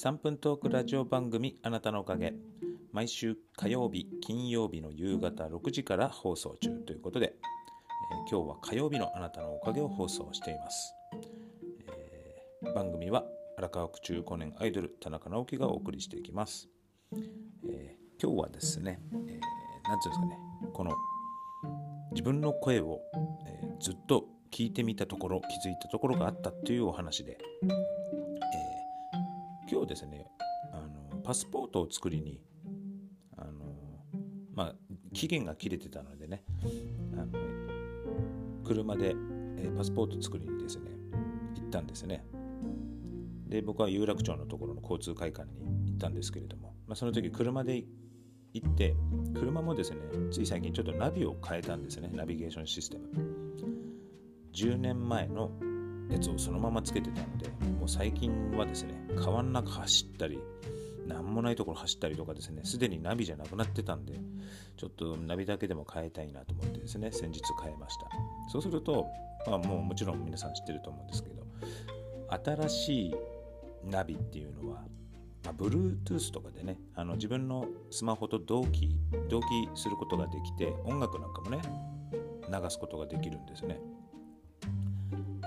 3分トークラジオ番組あなたのおかげ。毎週火曜日金曜日の夕方6時から放送中ということで、えー、今日は火曜日のあなたのおかげを放送しています、えー、番組は荒川区中高年アイドル田中直樹がお送りしていきます、えー、今日はですね、えー、ていうんですかねこの自分の声を、え、ずっと聞いてみたところ気づいたところがあったというお話で、今日ですねあのパスポートを作りにあのまあ期限が切れてたのでねあの車で、えパスポート作りにですね行ったんですね。で僕は有楽町のところの交通会館に行ったんですけれども、まあ、その時車で行って車もですねつい最近ちょっとナビを変えたんですねナビゲーションシステム。10年前のやつをそのままつけてたのでもう最近はですね川の中走ったり何もないところ走ったりとかですねすでにナビじゃなくなってたんでちょっとナビだけでも変えたいなと思ってですね先日変えました。そうすると、まあ、もうもちろん皆さん知ってると思うんですけど新しいナビっていうのは、まあ、Bluetooth とかでねあの自分のスマホと同期同期することができて音楽なんかもね流すことができるんですね。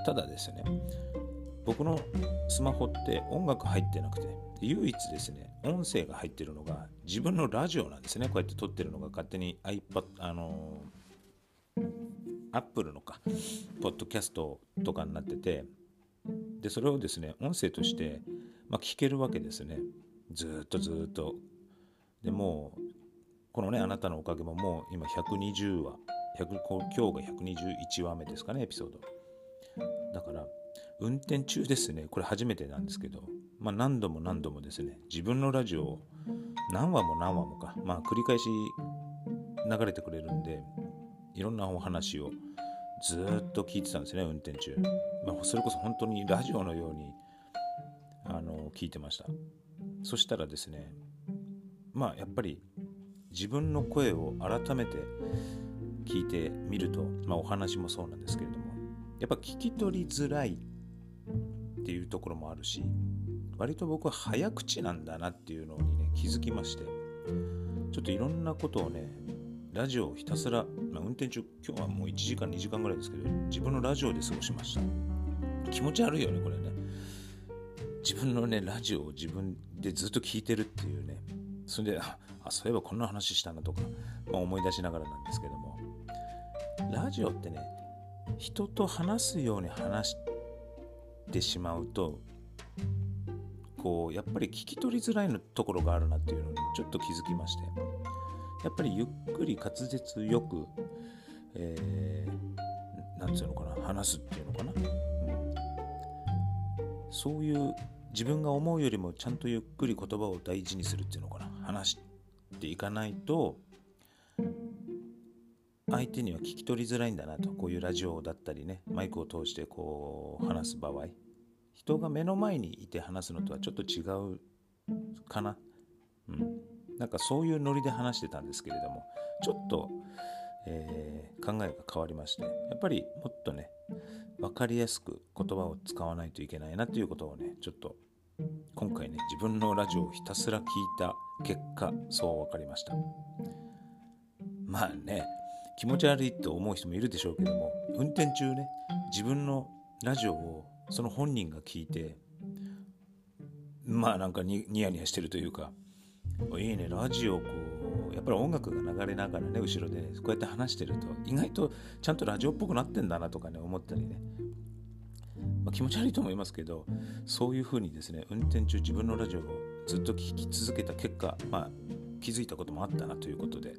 ただですね僕のスマホって音楽入ってなくて唯一ですね音声が入ってるのが自分のラジオなんですね。こうやって撮ってるのが勝手に iPad あのー、Apple のかポッドキャストとかになっててでそれをですね音声として、まあ、聞けるわけですね。ずっとずっと。でもこのねあなたのおかげももう今120話100今日が121話目ですかねエピソード。だから運転中ですね。これ初めてなんですけど、まあ、何度も何度もですね。自分のラジオを何話も何話もか。まあ繰り返し流れてくれるんでいろんなお話をずっと聞いてたんですね運転中、まあ、それこそ本当にラジオのようにあの聞いてました。そしたらですねまあやっぱり自分の声を改めて聞いてみると、まあ、お話もそうなんですけれどもやっぱ聞き取りづらいっていうところもあるし割と僕は早口なんだなっていうのにね気づきましてちょっといろんなことをねラジオをひたすら、まあ、運転中今日はもう1時間2時間ぐらいですけど自分のラジオで過ごしました。気持ち悪いよねこれね。自分のねラジオを自分でずっと聞いてるっていうね。それであそういえばこんな話したなとか、まあ、思い出しながらなんですけども。ラジオってね人と話すように話してしまうとこうやっぱり聞き取りづらいのところがあるなっていうのにちょっと気づきまして。やっぱりゆっくり滑舌よく、えー、なんていうのかな話すっていうのかな、うん、そういう自分が思うよりもちゃんとゆっくり言葉を大事にするっていうのかな。話していかないと相手には聞き取りづらいんだなとこういうラジオだったりねマイクを通してこう話す場合。人が目の前にいて話すのとはちょっと違うかな。うん。なんかそういうノリで話してたんですけれどもちょっと、えー、考えが変わりましてやっぱりもっとね分かりやすく言葉を使わないといけないなということをねちょっと今回ね自分のラジオをひたすら聞いた結果そう分かりました。まあね気持ち悪いと思う人もいるでしょうけども運転中ね自分のラジオをその本人が聞いてまあなんかニヤニヤしてるというかいいねラジオこうやっぱり音楽が流れながらね後ろでこうやって話してると意外とちゃんとラジオっぽくなってんだなとかね思ったりね、まあ、気持ち悪いと思いますけどそういうふうにですね運転中自分のラジオをずっと聴き続けた結果、まあ、気づいたこともあったなということで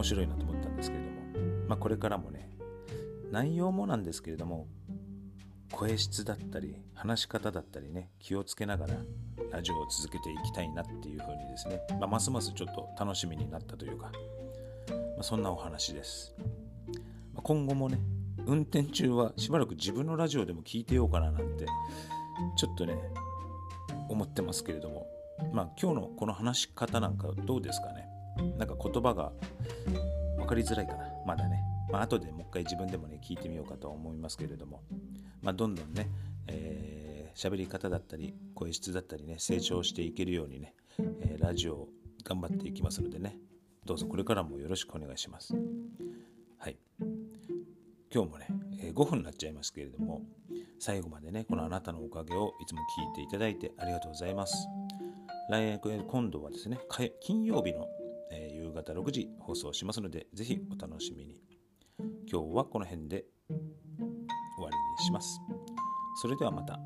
面白いなと思ったんですけれども、まあ、これからもね内容もなんですけれども声質だったり話し方だったりね気をつけながらラジオを続けていきたいなっていうふうにですね、まあ、ますますちょっと楽しみになったというか、まあ、そんなお話です、まあ、今後もね運転中はしばらく自分のラジオでも聞いてようかななんてちょっとね思ってますけれども。まあ今日のこの話し方なんかどうですかね？なんか言葉が分かりづらいかな。まだね。まあ後でもう一回自分でもね聞いてみようかとは思いますけれども。まあどんどんね、えー、喋り方だったり声質だったりね成長していけるようにね、えー、ラジオ頑張っていきますのでね。どうぞこれからもよろしくお願いします。はい。今日もね、えー、5分になっちゃいますけれども最後までねこのあなたのおかげをいつも聞いていただいてありがとうございます。来年今度はですね金曜日の、夕方6時放送しますのでぜひお楽しみに今日はこの辺で終わりにしますそれではまた。